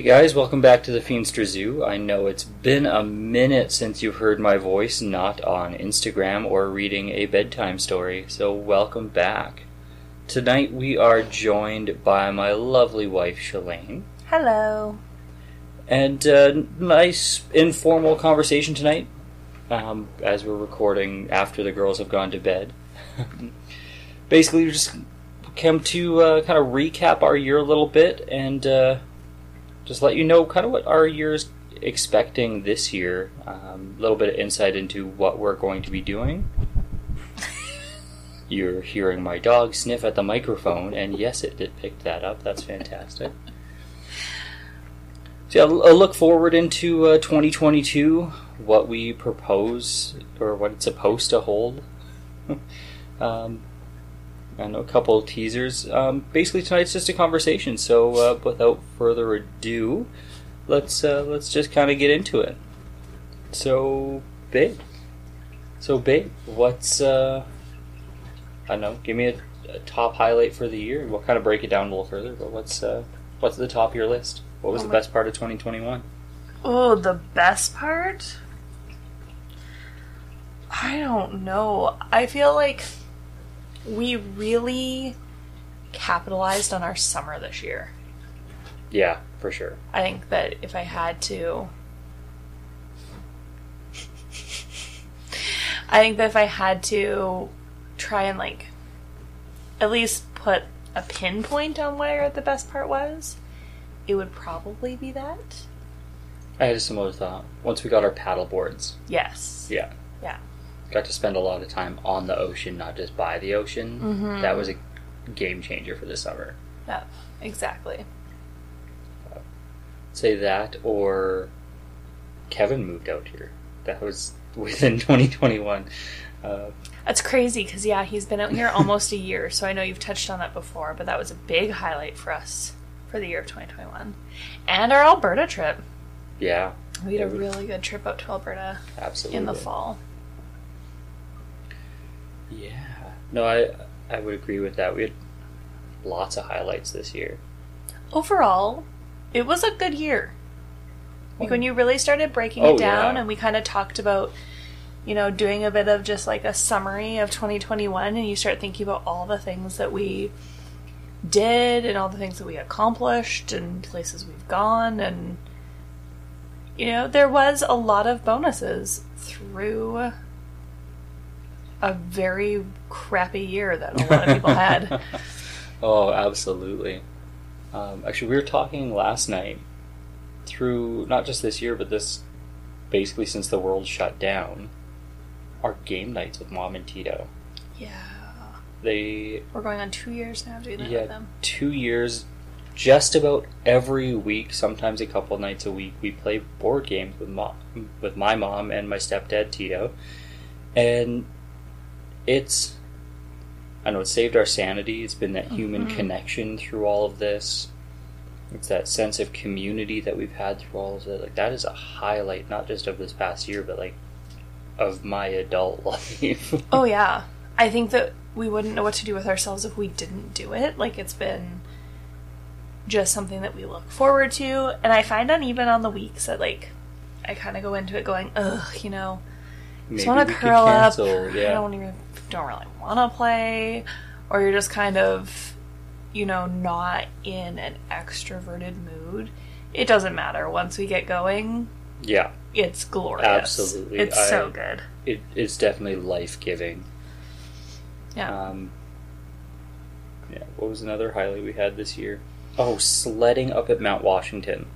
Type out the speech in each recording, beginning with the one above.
Hey guys, welcome back to the Feenstra Zoo. I know it's been a minute since you've heard my voice not on Instagram or reading a bedtime story, so welcome back. Tonight we are joined by my lovely wife Chelaynne, Hello. and uh, nice informal conversation tonight um, as we're recording after the girls have gone to bed. Basically, we just come to uh, kind of recap our year a little bit and. Uh, just let you know kind of what our year's expecting this year. A um, little bit of insight into what we're going to be doing. You're hearing my dog sniff at the microphone, and yes, it did pick that up. That's fantastic. So, yeah, a look forward into uh, 2022, what we propose or what it's supposed to hold. um, and a couple of teasers. Um, basically, tonight's just a conversation. So, uh, without further ado, let's uh, let's just kind of get into it. So, babe. So, babe, what's uh, I don't know? Give me a, a top highlight for the year. We'll kind of break it down a little further. But what's uh, what's at the top of your list? What was Oh the best part of 2021? Oh, the best part? I don't know. I feel like we really capitalized on our summer this year. Yeah, for sure. I think that if I had to. I think that if I had to try and, like, at least put a pinpoint on where the best part was, it would probably be that. I had a similar thought. Once we got our paddle boards, Yes. yeah, Yeah. Got to spend a lot of time on the ocean, not just by the ocean. Mhm. That was a game changer for the summer. Yeah, exactly. Say that, or Kevin moved out here. That was within 2021. Uh, That's crazy because, yeah, he's been out here almost a year, so I know you've touched on that before, but that was a big highlight for us for the year of 2021. And our Alberta trip. yeah, We had a really good trip out to Alberta absolutely. in the fall. Yeah. No, I I would agree with that. We had lots of highlights this year. Overall, it was a good year. Like when you really started breaking Oh, it down, yeah. and we kind of talked about, you know, doing a bit of just like a summary of 2021, and you start thinking about all the things that we did and all the things that we accomplished and places we've gone, and you know, there was a lot of bonuses through a very crappy year that a lot of people had. oh, absolutely. Um, actually, we were talking last night through not just this year, but this basically since the world shut down. Our game nights with Mom and Tito. yeah. They We're going on two years now doing that yeah with them. two years, just about every week, sometimes a couple nights a week. We play board games with mom, with my mom and my stepdad Tito, and it's I know it saved our sanity. It's been that human Mhm. connection through all of this. It's that sense of community that we've had through all of it. Like that is a highlight, not just of this past year, but like of my adult life. Oh yeah. I think that we wouldn't know what to do with ourselves if we didn't do it. Like it's been just something that we look forward to, and I find on even on the weeks that like I kind of go into it going, ugh, you know, just want to curl up. cancel, I don't even don't really want to play, or you're just kind of, you know, not in an extroverted mood. It doesn't matter. Once we get going, yeah. it's glorious. Absolutely. it's I- so good. it, it's definitely life giving. Yeah. Um, yeah. What was another highlight we had this year? Oh, sledding up at Mount Washington.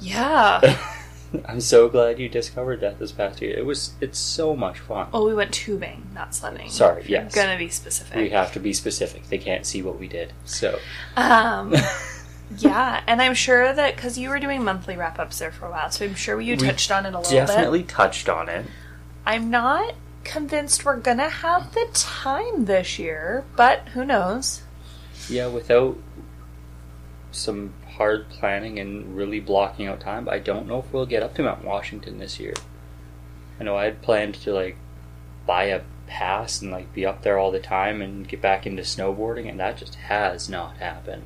Yeah. I'm so glad you discovered that this past year. It was it's so much fun. well, we went tubing, not sledding. Sorry, If you're. Gonna be specific. We have to be specific. They can't see what we did. So, Um, yeah, and I'm sure that because you were doing monthly wrap ups there for a while, so I'm sure you We touched on it a little definitely bit. touched on it. I'm not convinced we're gonna have the time this year, but who knows? Yeah, without some hard planning and really blocking out time, I don't know if we'll get up to Mount Washington this year. I know I had planned to like buy a pass and like be up there all the time and get back into snowboarding, and that just has not happened.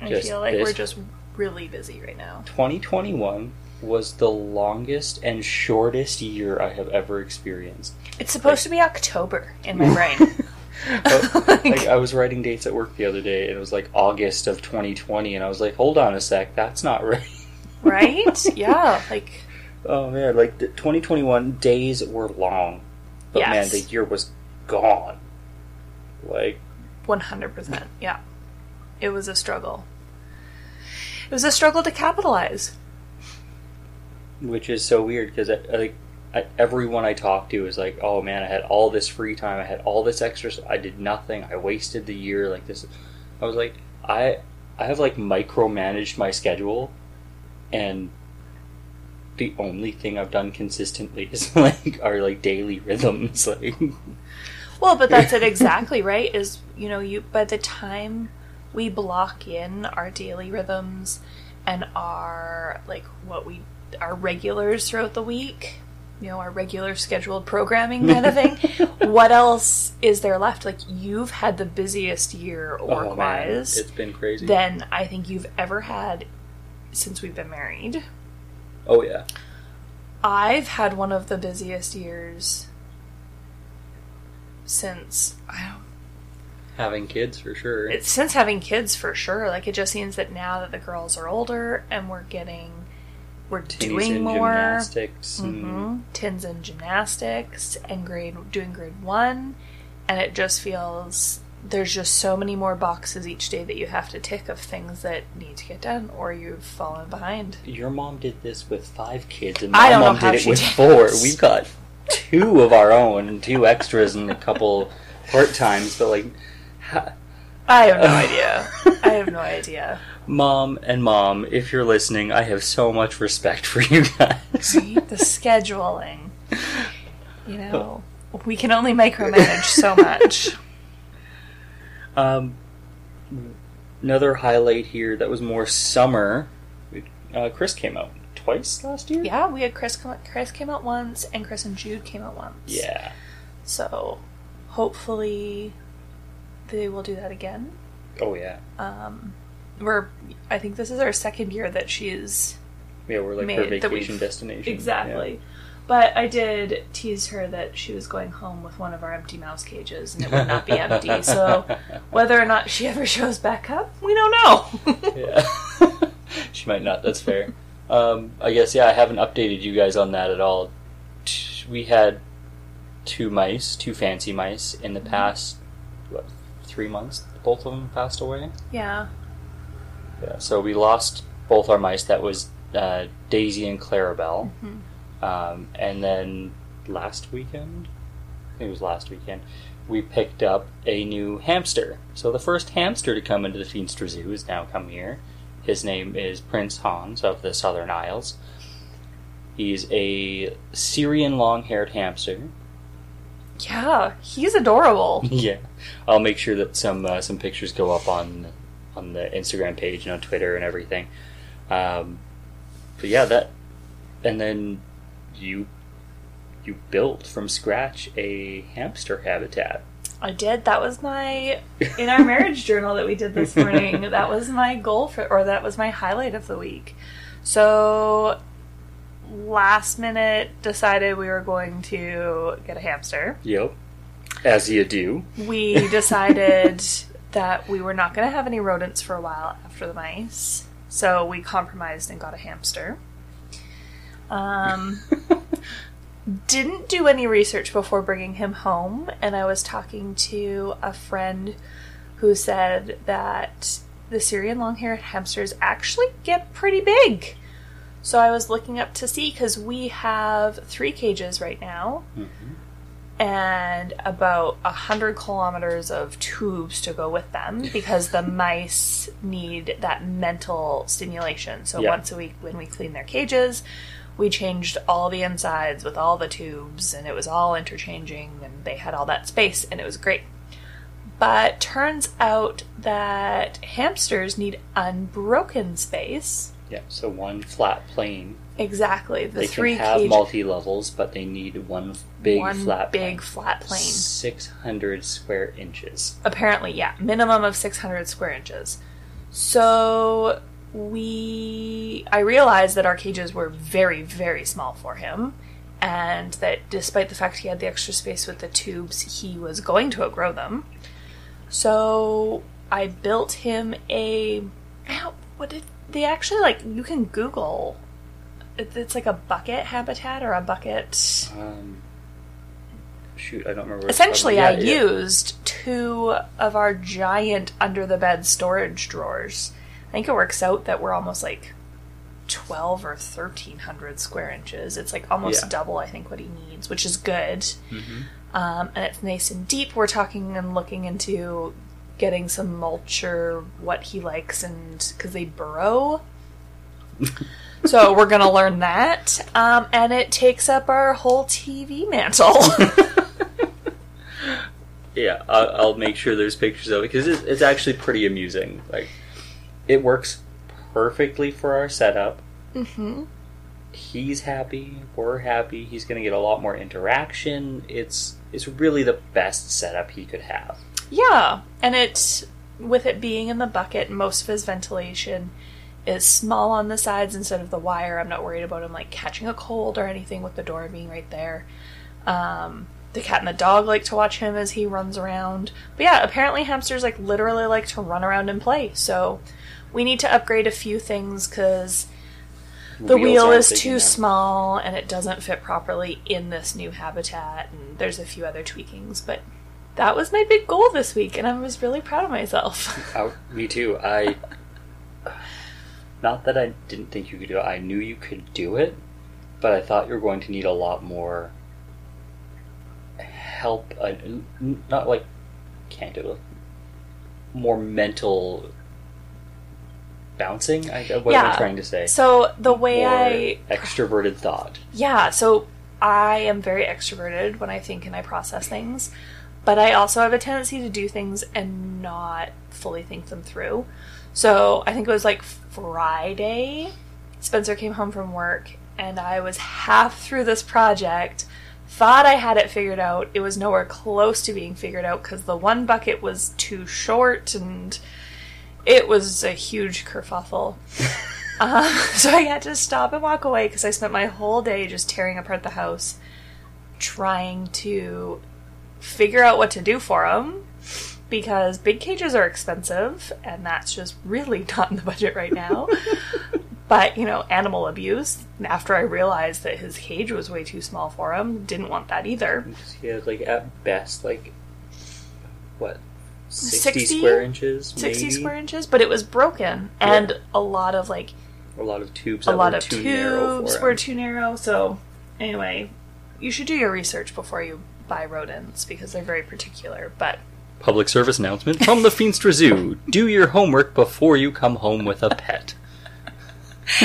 I Just feel like we're just really busy right now. 2021 was the longest and shortest year I have ever experienced. It's supposed to be October in my brain. Like- like, I was writing dates at work the other day, and it was like August of 2020, and I was like, "Hold on a sec, that's not right." right? Yeah, like Oh man, like the 2021 days were long, but man, the year was gone. Like 100%. Yeah. It was a struggle. It was a struggle to capitalize. which is so weird because I uh, like I, everyone I talked to is like, "Oh man, I had all this free time. I had all this extra. I did nothing. I wasted the year like this." I was like, I I have like micromanaged my schedule, and the only thing I've done consistently is like are like daily rhythms. Like, Well, but that's it exactly, right? Is, you know, you by the time we block in our daily rhythms and our like what we our regulars throughout the week, you know, our regular scheduled programming kind of thing, what else is there left? Like you've had the busiest year oh work wise it's been crazy. than I think you've ever had since we've been married. oh yeah, I've had one of the busiest years since I don't having kids for sure. it's since having kids for sure. Like it just seems that now that the girls are older and we're getting we're doing more gymnastics. and- hmm tins and gymnastics and grade doing grade one and it just feels there's just so many more boxes each day that you have to tick of things that need to get done or you've fallen behind. Your mom did this with five kids, and my I don't know mom did it with did four. We've got two of our own and two extras and a couple part times, but like, I have no idea. I have no idea. mom and mom, if you're listening, I have so much respect for you guys. The scheduling. You know, we can only micromanage so much. Um, another highlight here that was more summer. Uh, Chris came out twice last year. Yeah, we had Chris come. Chris came out once, and Chris and Jude came out once. Yeah. So, hopefully, they will do that again. Oh yeah. Um, we're. I think this is our second year that she's Yeah, we're like Made- her vacation destination. exactly. But I did tease her that she was going home with one of our empty mouse cages, and it would not be empty. So, whether or not she ever shows back up, we don't know. Yeah. she might not. That's fair. Um, I guess yeah. I haven't updated you guys on that at all. We had two mice, two fancy mice, in the past what three months. Both of them passed away. yeah. Yeah. So we lost both our mice. That was uh, Daisy and Clarabelle. Mhm. Um, and then last weekend, I think it was last weekend, we picked up a new hamster. So the first hamster to come into the Feenstra Zoo has now come here. His name is Prince Hans of the Southern Isles. He's a Syrian long-haired hamster. Yeah, he's adorable. yeah, I'll make sure that some uh, some pictures go up on on the Instagram page and on Twitter and everything. Um, but yeah, that and then you you built from scratch a hamster habitat. I did. That was my in our marriage journal that we did this morning. that was my goal for, or that was my highlight of the week. So, last minute decided we were going to get a hamster. Yep, as you do. We decided that we were not going to have any rodents for a while after the mice, so we compromised and got a hamster. Um, didn't do any research before bringing him home, and I was talking to a friend who said that the Syrian long haired hamsters actually get pretty big. So I was looking up to see because we have three cages right now mm-hmm. and about a hundred kilometers of tubes to go with them because the mice need that mental stimulation. So Yeah. once a week when we clean their cages, we changed all the insides with all the tubes and it was all interchanging and they had all that space and it was great. But turns out that hamsters need unbroken space. Yeah, so one flat plane. Exactly. The they three can have cage- multi levels, but they need one big one flat big plane. flat plane. 600 square inches. Apparently, yeah, minimum of 600 square inches. So we I realized that our cages were very very small for him and that despite the fact he had the extra space with the tubes, he was going to outgrow them. So I built him a what did they actually like you can google it's like a bucket habitat or a bucket Um, shoot, I don't remember. Essentially. I Yeah, used two of our giant under the bed storage drawers. I think it works out that we're almost like 12 or 1300 square inches. It's like almost Yeah. double, I think, what he needs, which is good. Mhm. Um, and it's nice and deep. We're talking and looking into getting some mulch or what he likes, and because they burrow. so we're gonna learn that, um, and it takes up our whole TV mantle. Yeah, I'll, I'll make sure there's pictures of it because it's, it's actually pretty amusing. Like, it works perfectly for our setup. hmm He's happy. We're happy. He's going to get a lot more interaction. It's it's really the best setup he could have. Yeah, and it with it being in the bucket, most of his ventilation is small on the sides instead of the wire. I'm not worried about him like catching a cold or anything with the door being right there. Um, the cat and the dog like to watch him as he runs around. But yeah, apparently hamsters like literally like to run around and play. So we need to upgrade a few things because the Wheels wheel is too small and it doesn't fit properly in this new habitat. And there's a few other tweakings, but that was my big goal this week, and I was really proud of myself. Oh, me too. I not that I didn't think you could do it. I knew you could do it, but I thought you were going to need a lot more help. Uh, not like can't do it. More mental bouncing. I, what am I Yeah. trying to say? so the way I extroverted thought. Yeah, so I am very extroverted when I think and I process things, but I also have a tendency to do things and not fully think them through. So I think it was like Friday, Spencer came home from work and I was half through this project, thought I had it figured out. It was nowhere close to being figured out because the one bucket was too short and it was a huge kerfuffle. Uh, so I had to stop and walk away because I spent my whole day just tearing apart the house, trying to figure out what to do for them. Because big cages are expensive, and that's just really not in the budget right now. but, you know, animal abuse, after I realized that his cage was way too small for him, didn't want that either. He had like at best like what sixty, 60? square inches, 60 maybe? square inches, but it was broken, and a lot of like A lot of tubes. a lot of tubes were him. too narrow. So, anyway, you should do your research before you buy rodents because they're very particular. But Public service announcement from the Feenstra Zoo. Do your homework before you come home with a pet.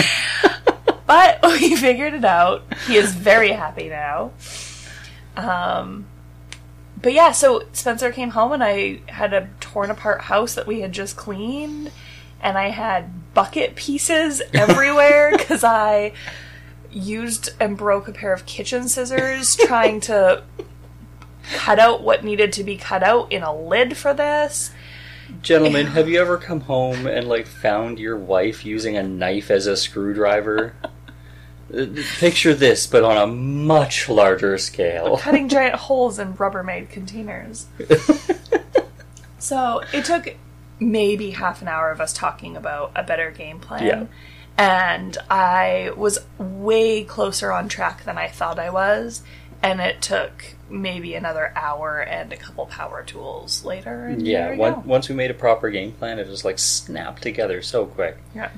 but we figured it out. He is very happy now. Um, but yeah, so Spencer came home and I had a torn apart house that we had just cleaned, and I had bucket pieces everywhere because I used and broke a pair of kitchen scissors trying to cut out what needed to be cut out in a lid for this. Gentlemen, have you ever come home and like found your wife using a knife as a screwdriver? Picture this, but on a much larger scale. cutting giant holes in Rubbermaid containers. So it took maybe half an hour of us talking about a better game plan. Yeah. And I was way closer on track than I thought I was. And it took maybe another hour and a couple power tools later. Yeah, we one, once we made a proper game plan, it just like snapped together so quick. Yeah.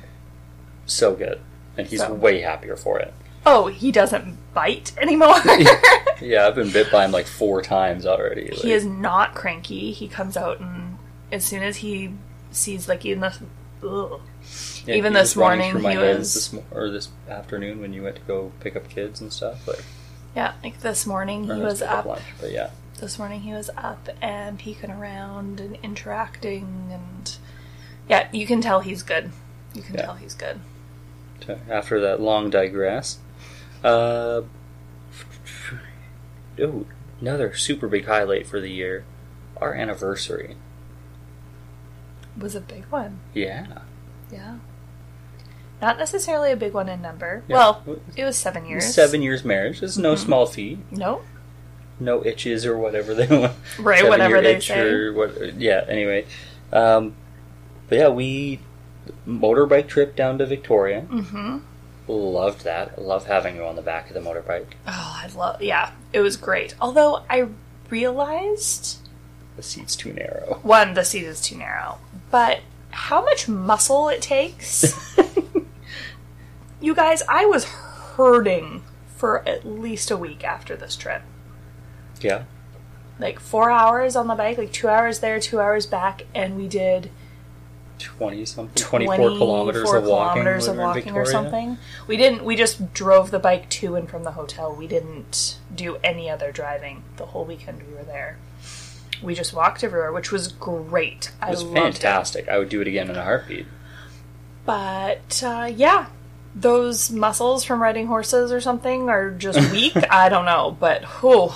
So good. And he's So- way happier for it. Oh, he doesn't bite anymore. Yeah, I've been bit by him like four times already. he is not cranky. He comes out and as soon as he sees like even this. Yeah, even this morning he was- this or this afternoon when you went to go pick up kids and stuff. Like yeah, like this morning he was up lunch, but yeah, This morning he was up and peeking around and interacting and yeah, you can tell he's good. You can Yeah. tell he's good. after that long digress. Uh, oh, another super big highlight for the year, our anniversary. It was a big one. Yeah, Yeah. Not necessarily a big one in number. Yeah. Well, it was seven years. seven years marriage. Is no Mhm. small feat. No. No itches or whatever they want. Right, Seven whatever they itch say. Or what? Yeah. Anyway, um, but yeah, we motorbike trip down to Victoria. Mm-hmm. Loved that. Love having you on the back of the motorbike. Oh, I love. Yeah, it was great. Although I realized The seat's too narrow. one, the seat is too narrow, but how much muscle it takes. you guys, I was hurting for at least a week after this trip. yeah. Like four hours on the bike, like two hours there, two hours back, and we did Twenty something. Twenty-four kilometers of walking. kilometers when of we were in walking or something. We didn't. We just drove the bike to and from the hotel. We didn't do any other driving the whole weekend we were there. We just walked everywhere, which was great. I It was loved fantastic. I would do it again in a heartbeat. But uh, yeah, those muscles from riding horses or something are just weak. I don't know, but whew,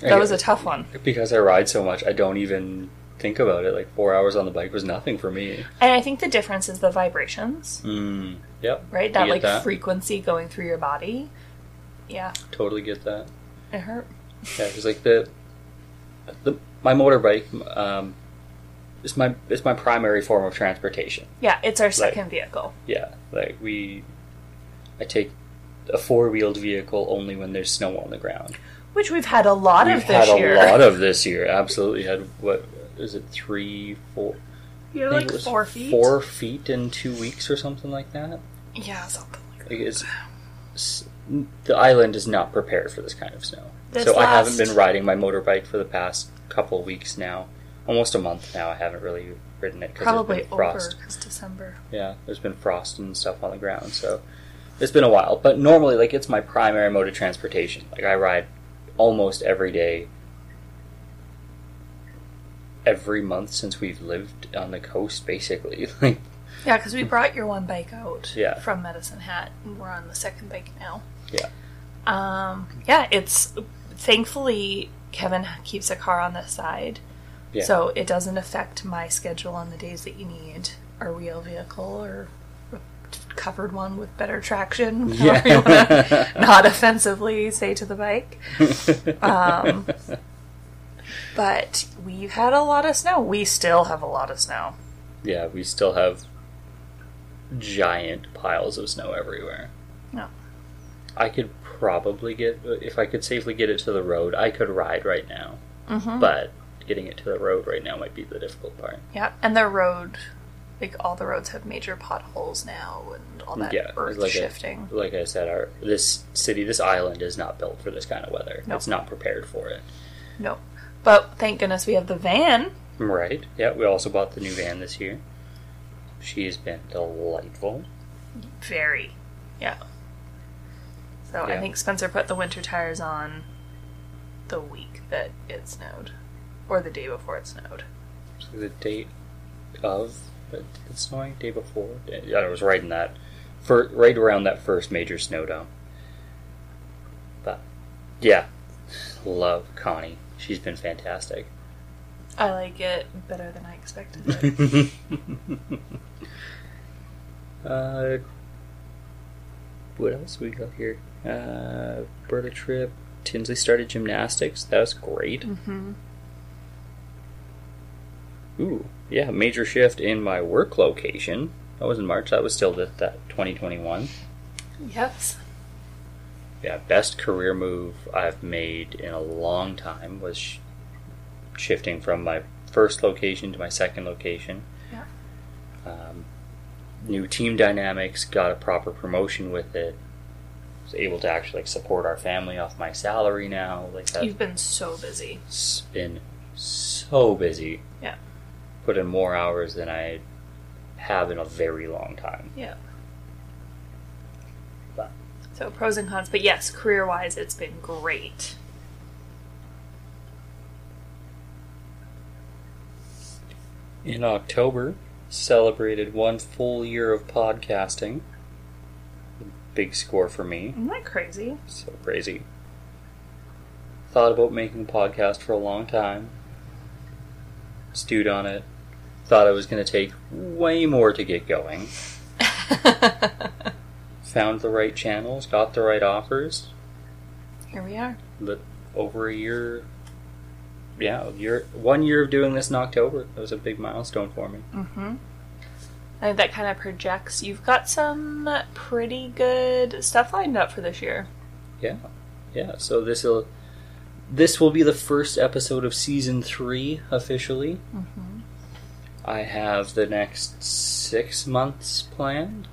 that was a tough one. Because I ride so much, I don't even think about it. Like four hours on the bike was nothing for me. And I think the difference is the vibrations, Mm, yep. right? That like that. frequency going through your body. Yeah, Totally get that. it hurt. Yeah, because like the, the my motorbike um, is my is my primary form of transportation. Yeah, it's our second vehicle. Yeah, like we, I take a four wheeled vehicle only when there's snow on the ground. Which we've had a lot We've of this had year. a lot of this year. Absolutely had what is it three four yeah, I like it was four feet. four feet in two weeks or something like that. Yeah, something like Like it's, s- the island is not prepared for this kind of snow. This so I haven't been riding my motorbike for the past couple of weeks now, almost a month now. I haven't really ridden it because Probably there's been over frost. because December. Yeah, there's been frost and stuff on the ground, so it's been a while. But normally, like it's my primary mode of transportation. Like I ride almost every day, every month since we've lived on the coast, basically. Like Yeah, because we brought your one bike out Yeah. from Medicine Hat, and we're on the second bike now. Yeah. Um, yeah, it's thankfully Kevin keeps a car on the side, Yeah. so it doesn't affect my schedule on the days that you need a real vehicle or covered one with better traction. however you wanna not offensively say to the bike. Um, but we've had a lot of snow. We still have a lot of snow. yeah, we still have giant piles of snow everywhere. No. I could probably get if I could safely get it to the road. I could ride right now, Mm-hmm. but getting it to the road right now might be the difficult part. Yeah, and the road, like all the roads have major potholes now and all that Yeah, earth like shifting. like I said, our this city, this island is not built for this kind of weather. No. It's not prepared for it. No. But thank goodness we have the van. Right. Yeah, we also bought the new van this year. She has been delightful. Very. Yeah. So I think Spencer put the winter tires on the week that it snowed. Or the day before it snowed. So the date of the the snowing day before. Yeah, I was right in that, for right around that first major snowdome. But yeah, love Connie. She's been fantastic. I like it better than I expected it. uh, what else we got here? Uh, Berta trip. Tinsley started gymnastics. That was great. mm-hmm. Ooh, yeah, major shift in my work location. That was in March. That was still that, that 2021. Yes. yeah, best career move I've made in a long time was sh- shifting from my first location to my second location. Yeah. Um, new team dynamics, got a proper promotion with it. Was able to actually like, support our family off my salary now. Like that. You've been so busy. It's been so busy. Yeah. Put in more hours than I have in a very long time. Yeah. But So pros and cons, but yes, career wise, it's been great. in October, celebrated one full year of podcasting. Big score for me. Isn't that crazy? So crazy. Thought about making a podcast for a long time. Stewed on it. Thought it was going to take way more to get going. Found the right channels, got the right offers. Here we are. But over a year, yeah, a year, one year of doing this in October. That was a big milestone for me. Mm-hmm. I think that kind of projects. You've got some pretty good stuff lined up for this year. Yeah, yeah. So this will this will be the first episode of season three officially. Mm-hmm. I have the next six months planned.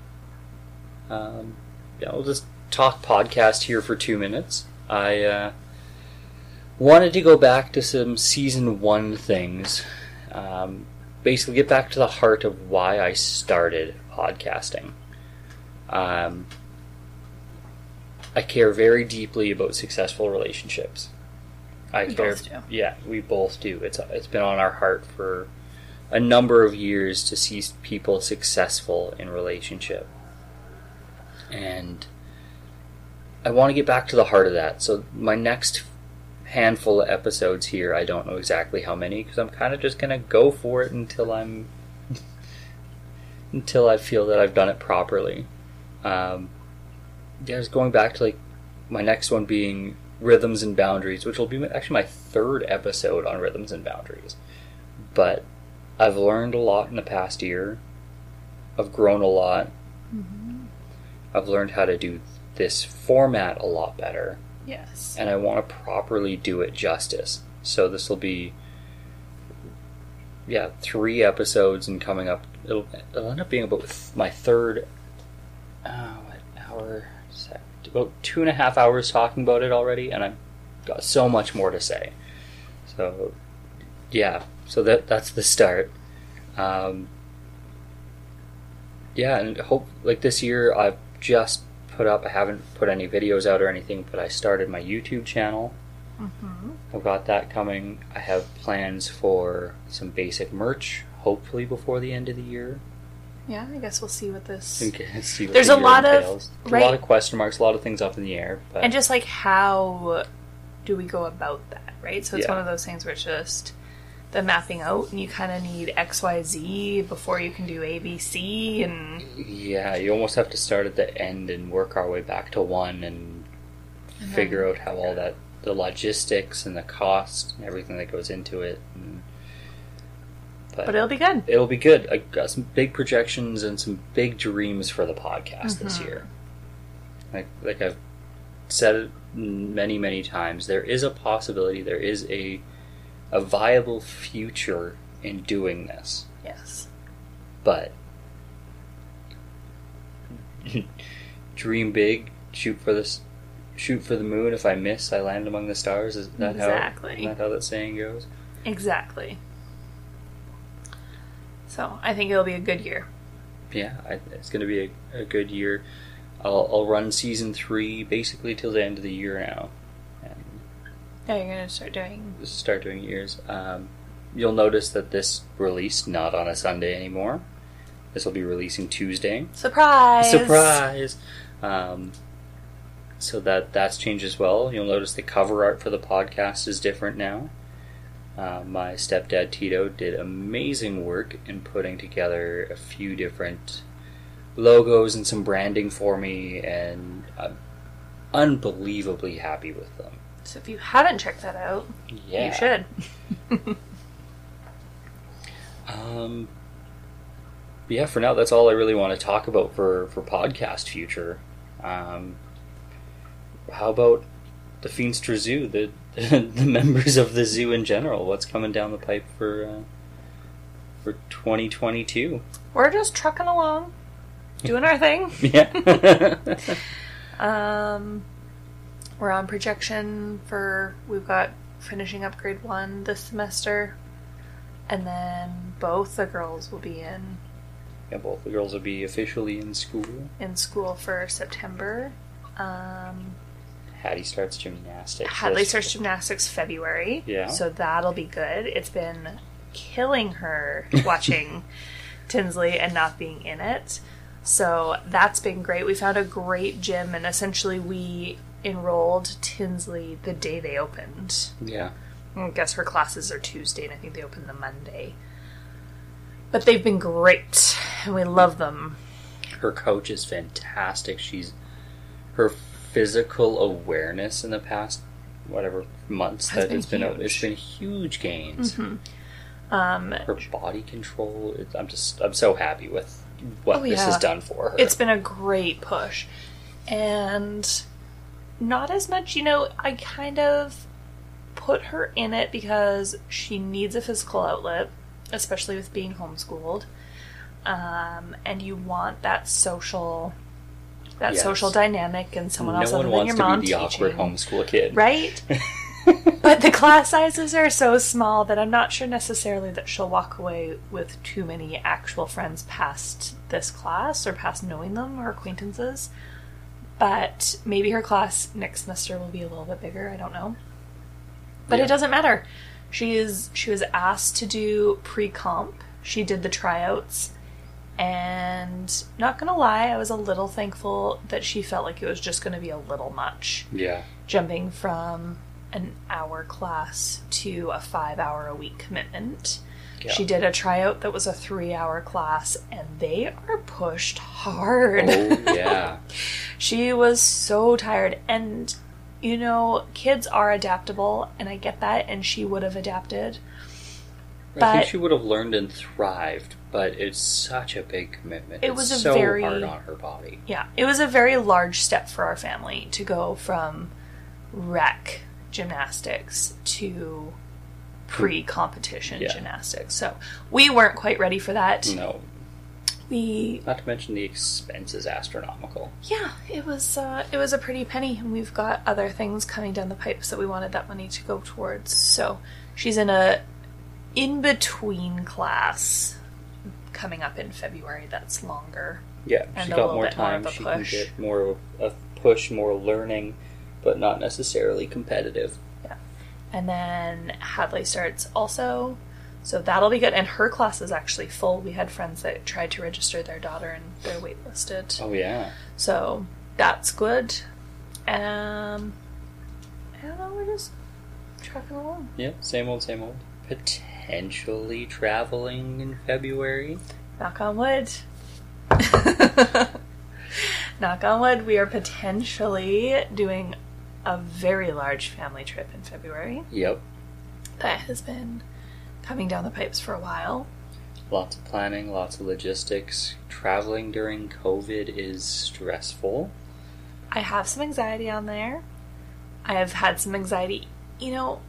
Um, yeah, we'll just talk podcast here for two minutes. I uh, wanted to go back to some season one things. Um, basically, get back to the heart of why I started podcasting. Um, I care very deeply about successful relationships. I We care. both do. Yeah, we both do. It's it's been on our heart for a number of years to see people successful in relationship, and I want to get back to the heart of that. So my next handful of episodes here, I don't know exactly how many because I'm kind of just gonna go for it until I'm until I feel that I've done it properly. Um, yeah, was going back to like my next one being rhythms and boundaries, which will be actually my third episode on rhythms and boundaries. But I've learned a lot in the past year. I've grown a lot. Mm-hmm. I've learned how to do this format a lot better, Yes. and I want to properly do it justice. So this will be, yeah, three episodes and coming up. It'll, it'll end up being about my third, uh, what hour? About two and a half hours talking about it already, and I've got so much more to say. So, yeah, so that that's the start. Um, yeah, and hope like this year I've just put up. I haven't put any videos out or anything, but I started my YouTube channel. Mm-hmm. I've got that coming. I have plans for some basic merch, hopefully before the end of the year. Yeah, I guess we'll see what this. See what There's the a lot of- entails. a lot of question marks, a lot of things up in the air. But And just like how do we go about that, right? So it's Yeah. one of those things where it's just the mapping out, and you kind of need X, Y, Z before you can do A, B, C, and yeah, you almost have to start at the end and work our way back to one and And figure out how all that the logistics and the cost and everything that goes into it. And, but, but it'll be good. it'll be good. I got some big projections and some big dreams for the podcast this Mhm. year. Like like I've said it many many times, there is a possibility, there is a a viable future in doing this, Yes. but dream big, shoot for this. Shoot for the moon. If I miss, I land among the stars. Is that Exactly. how? Is that how that saying goes? Exactly. So I think it'll be a good year. yeah, I, it's going to be a, a good year. I'll, I'll run season three basically till the end of the year now, Yeah, you're gonna start doing. start doing years. Um, you'll notice that this released not on a Sunday anymore. This will be releasing Tuesday. Surprise! Surprise! Um, so that that's changed as well. You'll notice the cover art for the podcast is different now. Uh, my stepdad Tito did amazing work in putting together a few different logos and some branding for me, and I'm unbelievably happy with them. So if you haven't checked that out, Yeah, you should. Um, yeah, for now, that's all I really want to talk about for, for podcast future. Um, how about the Feenstra Zoo, the the members of the zoo in general? What's coming down the pipe for uh, for 2022? We're just trucking along, doing our thing. Yeah. Um, we're on projection for we've got finishing up grade one this semester, and then both the girls will be in yeah, both the girls will be officially in school. in school for September. Um, Hattie starts gymnastics. Hadley starts gymnastics February, Yeah. so that'll be good. It's been killing her watching Tinsley and not being in it. So that's been great. We found a great gym, and essentially we enrolled Tinsley the day they opened. Yeah. I guess her classes are Tuesday, and I think they open the Monday. But they've been great, and we love them. Her coach is fantastic. She's her physical awareness in the past whatever months Has that been it's been huge. it's been huge gains. Um, Her body control. It, I'm just I'm so happy with what Oh, this yeah. has done for her. it's been a great push, and not as much. You know, I kind of put her in it because she needs a physical outlet, especially with being homeschooled. Um, and you want that social, that Yes. social dynamic, and someone else no other than your to mom the awkward teaching. homeschool kid, right? but the class sizes are so small that I'm not sure necessarily that she'll walk away with too many actual friends past this class or past knowing them or acquaintances. But maybe her class next semester will be a little bit bigger. I don't know. But Yeah. it doesn't matter. She is she was asked to do pre-comp. She did the tryouts. And not gonna lie, I was a little thankful that she felt like it was just gonna be a little much Yeah. jumping from an hour class to a five hour a week commitment. Yeah. She did a tryout that was a three hour class, and they are pushed hard. Oh yeah. she was so tired. And, you know, kids are adaptable, and I get that, and she would have adapted. I But- think she would have learned and thrived, but it's such a big commitment. It It's was a so very- hard on her body. Yeah, it was a very large step for our family to go from rec gymnastics to pre competition Yeah. gymnastics. So we weren't quite ready for that. No, We not to mention the expense is astronomical. yeah, it was uh, it was a pretty penny, and we've got other things coming down the pipes that we wanted that money to go towards. So she's in a in between class coming up in February. That's longer. Yeah, And she got more more time. a she push. can get more of a push, more learning, but not necessarily competitive. And then Hadley starts also. So that'll be good. And her class is actually full. We had friends that tried to register their daughter and they're waitlisted. Oh yeah, So that's good. Um, I don't know, we're just trucking along. yeah, same old, same old. Potentially traveling in February. Knock on wood. Knock on wood, we are potentially doing a very large family trip in February. Yep, That has been coming down the pipes for a while. lots of planning, lots of logistics. Traveling during COVID is stressful. I have some anxiety on there. I have had some anxiety, you know,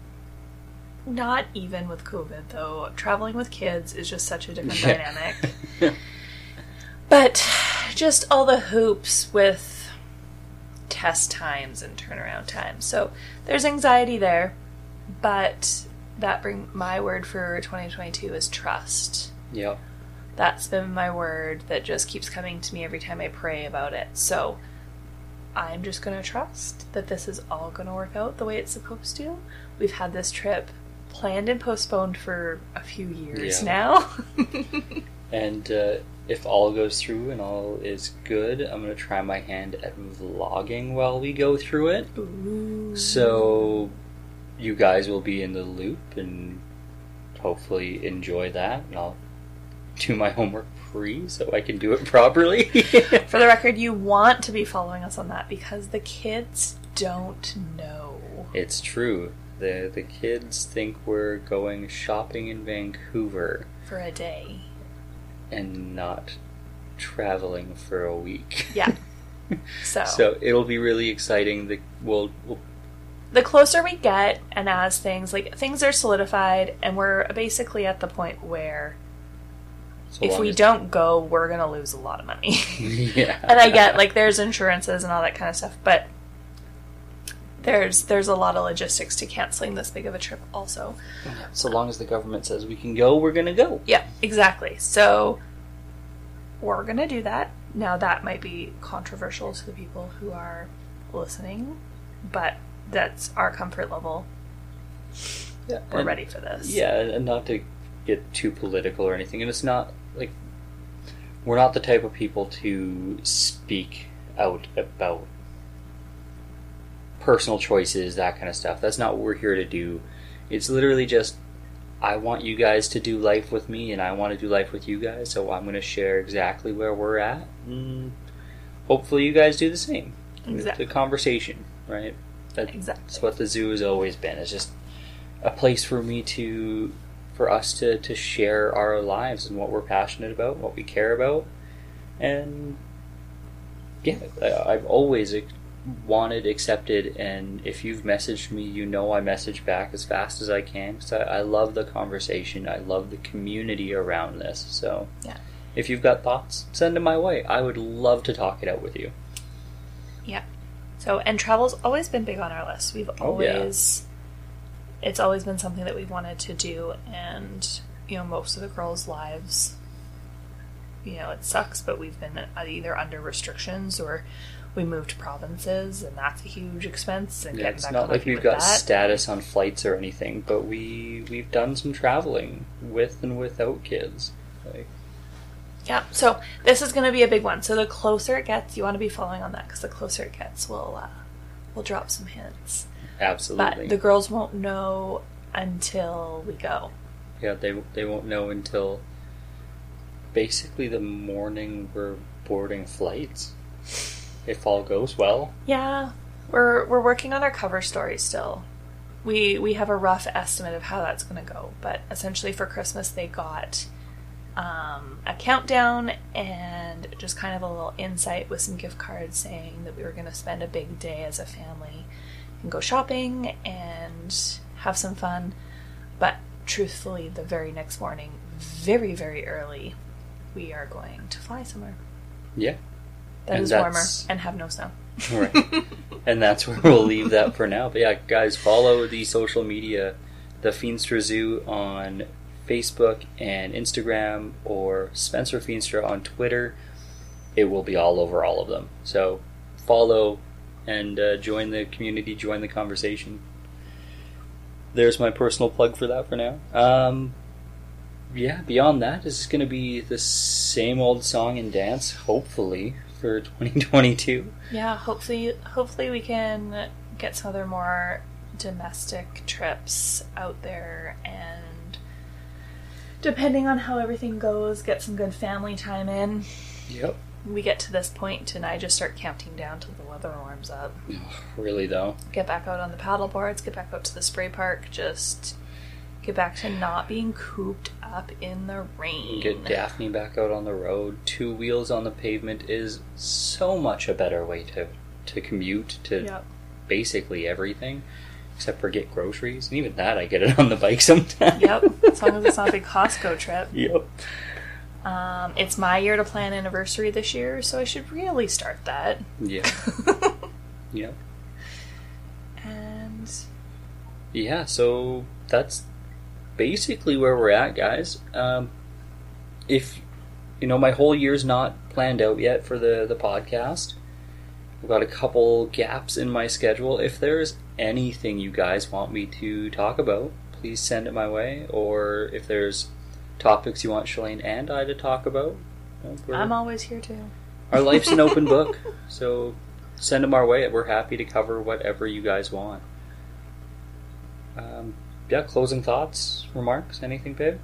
not even with COVID though. Traveling with kids is just such a different dynamic. But just all the hoops with test times and turnaround times. So there's anxiety there, but that bring my word for 2022 is trust. yep. That's been my word that just keeps coming to me every time I pray about it. So I'm just going to trust that this is all going to work out the way it's supposed to. We've had this trip planned and postponed for a few years Yeah. now. And uh, if all goes through and all is good, I'm gonna try my hand at vlogging while we go through it. Ooh. So you guys will be in the loop and hopefully enjoy that. And I'll do my homework pre so I can do it properly. For the record, you want to be following us on that because the kids don't know. it's true. The the kids think we're going shopping in Vancouver For a day. And not traveling for a week. Yeah. So, So it'll be really exciting. The we'll, we'll the closer we get, and as things like things are solidified, and we're basically at the point where so if we don't go, we're gonna lose a lot of money. yeah, and I get like there's insurances and all that kind of stuff, but there's there's a lot of logistics to canceling this big of a trip also. so long as the government says we can go, we're gonna go. Yeah, exactly. So we're gonna do that. Now that might be controversial to the people who are listening, but that's our comfort level. Yeah, We're and- ready for this. Yeah, and not to get too political or anything, and it's not like we're not the type of people to speak out about personal choices, that kind of stuff. That's not what we're here to do. It's literally just I want you guys to do life with me, and I want to do life with you guys. So I'm going to share exactly where we're at, and hopefully you guys do the same. Exactly. The conversation, right? That, Exactly. That's what the zoo has always been. It's just a place for me to, for us to to share our lives and what we're passionate about, what we care about, and yeah, I, I've always wanted, accepted, and if you've messaged me, you know I message back as fast as I can because I, I love the conversation. I love the community around this. So Yeah. if you've got thoughts, send them my way. I would love to talk it out with you. Yeah. So, and travel's always been big on our list. We've Oh, yeah. always, it's always been something that we've wanted to do. And, you know, most of the girls' lives, you know, it sucks, but we've been either under restrictions or we moved provinces, and that's a huge expense. And Yeah, getting it's not like we've got that. status on flights or anything, but we we've done some traveling with and without kids. Like, Yeah, so this is going to be a big one. So the closer it gets, you want to be following on that because the closer it gets, we'll uh, we'll drop some hints. absolutely, But the girls won't know until we go. yeah, they they won't know until basically the morning we're boarding flights. If all goes well, Yeah, we're we're working on our cover story still. We we have a rough estimate of how that's going to go, but essentially for Christmas they got um, a countdown and just kind of a little insight with some gift cards saying that we were going to spend a big day as a family and go shopping and have some fun. But truthfully, the very next morning, very very early, we are going to fly somewhere yeah, that And is warmer and have no snow. right. and that's where we'll leave that for now. But yeah, guys, follow the social media, the Feenstra Zoo on Facebook and Instagram, or Spencer Feenstra on Twitter. It will be all over all of them. So follow and uh, join the community, join the conversation. There's my personal plug for that for now. Um, yeah, beyond that, this is going to be the same old song and dance, hopefully, for 2022. Yeah, hopefully, hopefully we can get some other more domestic trips out there, and depending on how everything goes, get some good family time in. Yep. We get to this point, and I just start counting down till the weather warms up. Really though. Get back out on the paddle boards. Get back out to the spray park. Just get back to not being cooped up in the rain. Get Daphne back out on the road. Two wheels on the pavement is so much a better way to to commute to Yep. basically everything, except for get groceries. And even that, I get it on the bike sometimes. Yep. As long as it's not a big Costco trip. yep. Um, it's my year to plan anniversary this year, so I should really start that. Yeah. Yep. and Yeah. So that's basically where we're at, guys. Um, if you know, my whole year's not planned out yet for the the podcast. I've got a couple gaps in my schedule. If there's anything you guys want me to talk about, please send it my way. Or if there's topics you want Chelaynne and I to talk about, you know, I'm always here too. our life's an open book. So send them our way. We're happy to cover whatever you guys want. Um, yeah, closing thoughts, remarks, anything, babe?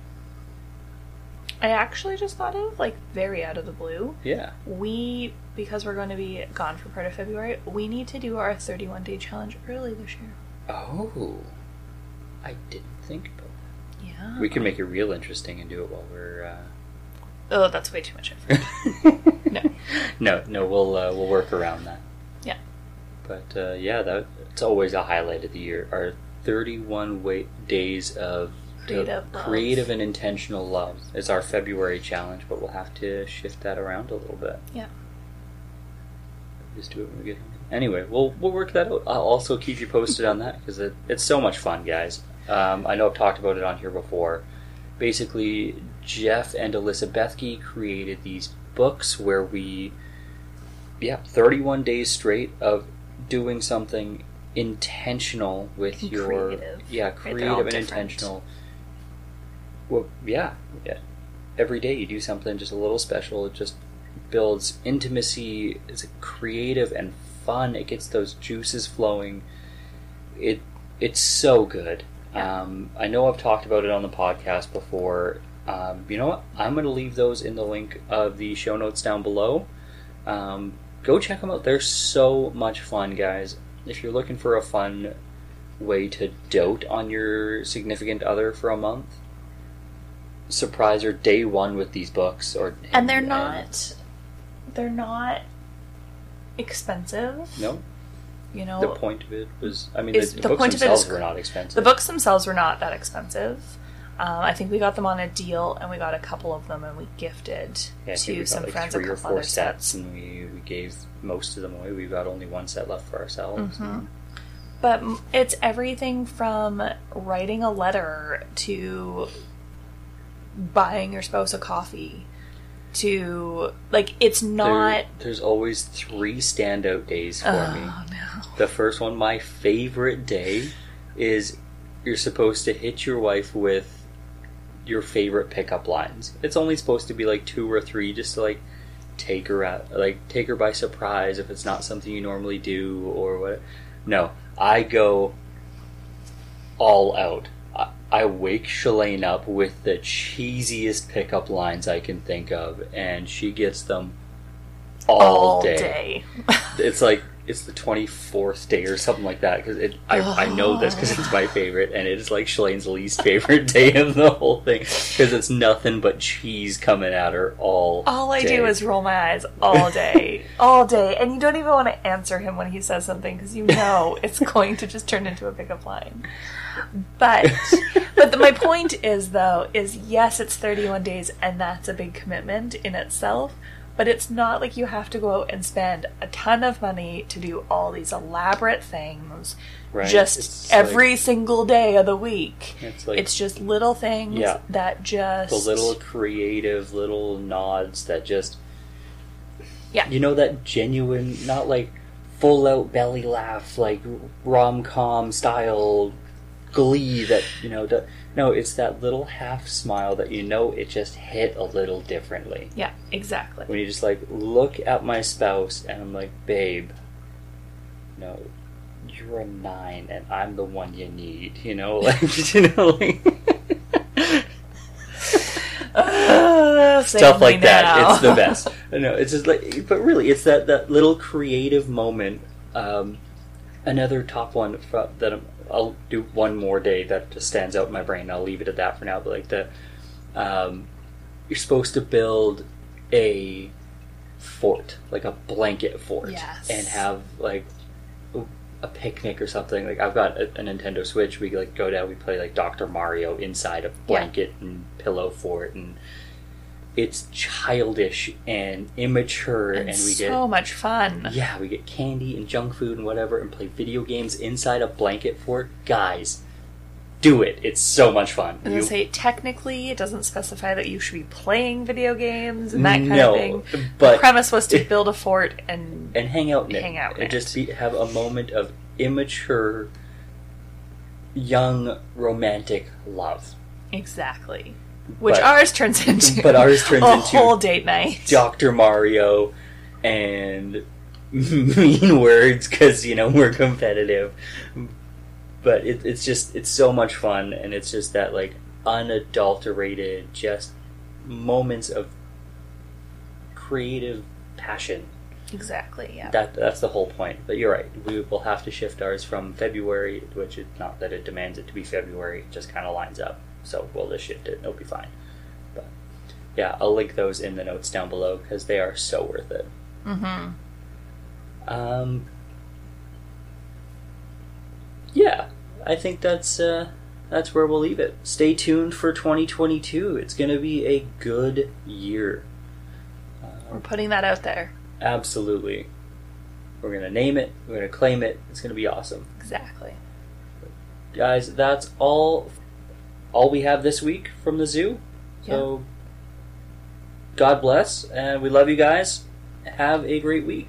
I actually just thought of, like, very out of the blue. Yeah. We, because we're going to be gone for part of February, we need to do our 31 day challenge early this year. Oh, I didn't think about that. Yeah. We can make it real interesting and do it while we're. Uh... Oh, that's way too much effort. no. no, no, we'll uh, we'll work around that. Yeah. But uh, yeah, that it's always a highlight of the year. Our 31 wait, days of Creative creative and intentional love is our February challenge, but we'll have to shift that around a little bit. Yeah. Just do it when we get. Home. Anyway, we'll we'll work that out. I'll also keep you posted on that because it, it's so much fun, guys. Um, I know I've talked about it on here before. Basically, Jeff and Alyssa Bethke created these books where we, yeah, 31 days straight of doing something intentional with And your creative. yeah creative and different. intentional. Well, yeah, yeah. Every day you do something just a little special. It just builds intimacy. It's creative and fun. It gets those juices flowing. It it's so good. Yeah. Um, I know I've talked about it on the podcast before. Um, you know what? I'm going to leave those in the link of the show notes down below. Um, go check them out. They're so much fun, guys. If you're looking for a fun way to dote on your significant other for a month, surprise her day one with these books. Or And they're not they're not expensive. No, You know, the point of it was. I mean, Is- the, the books point of it themselves were not expensive. the books themselves were not that expensive. Um, I think we got them on a deal, and we got a couple of them, and we gifted Yeah, I think we to got, some like friends three a or couple four other sets, sets. and we, we gave most of them away. We've got only one set left for ourselves. Mhm. But m- it's everything from writing a letter to buying your spouse a coffee to like it's There- not. there's always three standout days for oh me. no! The first one, my favorite day, is you're supposed to hit your wife with your favorite pickup lines. It's only supposed to be like two or three, just to like take her out, like take her by surprise if it's not something you normally do or what. No, I go all out. I, I wake Chelaynne up with the cheesiest pickup lines I can think of, and she gets them all, All day day. it's like it's the 24th day or something like that because I, I know this because it's my favorite and it is like Chelaynne's least favorite day of the whole thing because it's nothing but cheese coming at her all All I day. do is roll my eyes all day, all day, and you don't even want to answer him when he says something because you know it's going to just turn into a pickup line. But, but the, my point is though is yes, it's 31 days, and that's a big commitment in itself. But it's not like you have to go out and spend a ton of money to do all these elaborate things Right. just It's every like- single day of the week. it's like it's just little things Yeah. that just the little creative little nods that just Yeah. you know that genuine not like full out belly laugh like rom-com style glee that you know the, no it's that little half smile that you know it just hit a little differently yeah, exactly. when you just like look at my spouse and i'm like babe no you're a nine and i'm the one you need you know like you know like Uh, stuff like that. now. It's the best. No, it's just like, but really, it's that that little creative moment. Um, another top one that I'm, I'll do one more day that just stands out in my brain. I'll leave it at that for now. But like the, um, you're supposed to build a fort, like a blanket fort, Yes. and have like a picnic or something. Like I've got a, a Nintendo Switch. We like go down. We play like Doctor Mario inside a blanket and pillow fort, and it's childish and immature. and and we so get much fun. yeah, we get candy and junk food and whatever, and play video games inside a blanket fort. Guys, do it. It's so much fun. I You- say, technically, it doesn't specify that you should be playing video games and that kind no, of thing. But the premise was to build a fort and and hang out it. Hang out and just be, have a moment of immature, young, romantic love. exactly, which But- ours turns into. but ours turns a into whole date night. Doctor Mario and mean words because you know we're competitive. But it, it's just it's so much fun, and it's just that like unadulterated, just moments of creative passion. Exactly. Yeah. That that's the whole point. But you're right. We will have to shift ours from February, which is not that it demands it to be February. It just kind of lines up. So we'll just shift it. It'll be fine. But yeah, I'll link those in the notes down below because they are so worth it. Mm-hmm. Um, yeah, I think that's uh, that's where we'll leave it. Stay tuned for 2022. It's going to be a good year. We're Um, putting that out there. absolutely. We're going to name it. We're going to claim it. It's going to be awesome, Exactly. guys. That's all. All we have this week from the zoo. So, God bless, and we love you guys. Have a great week.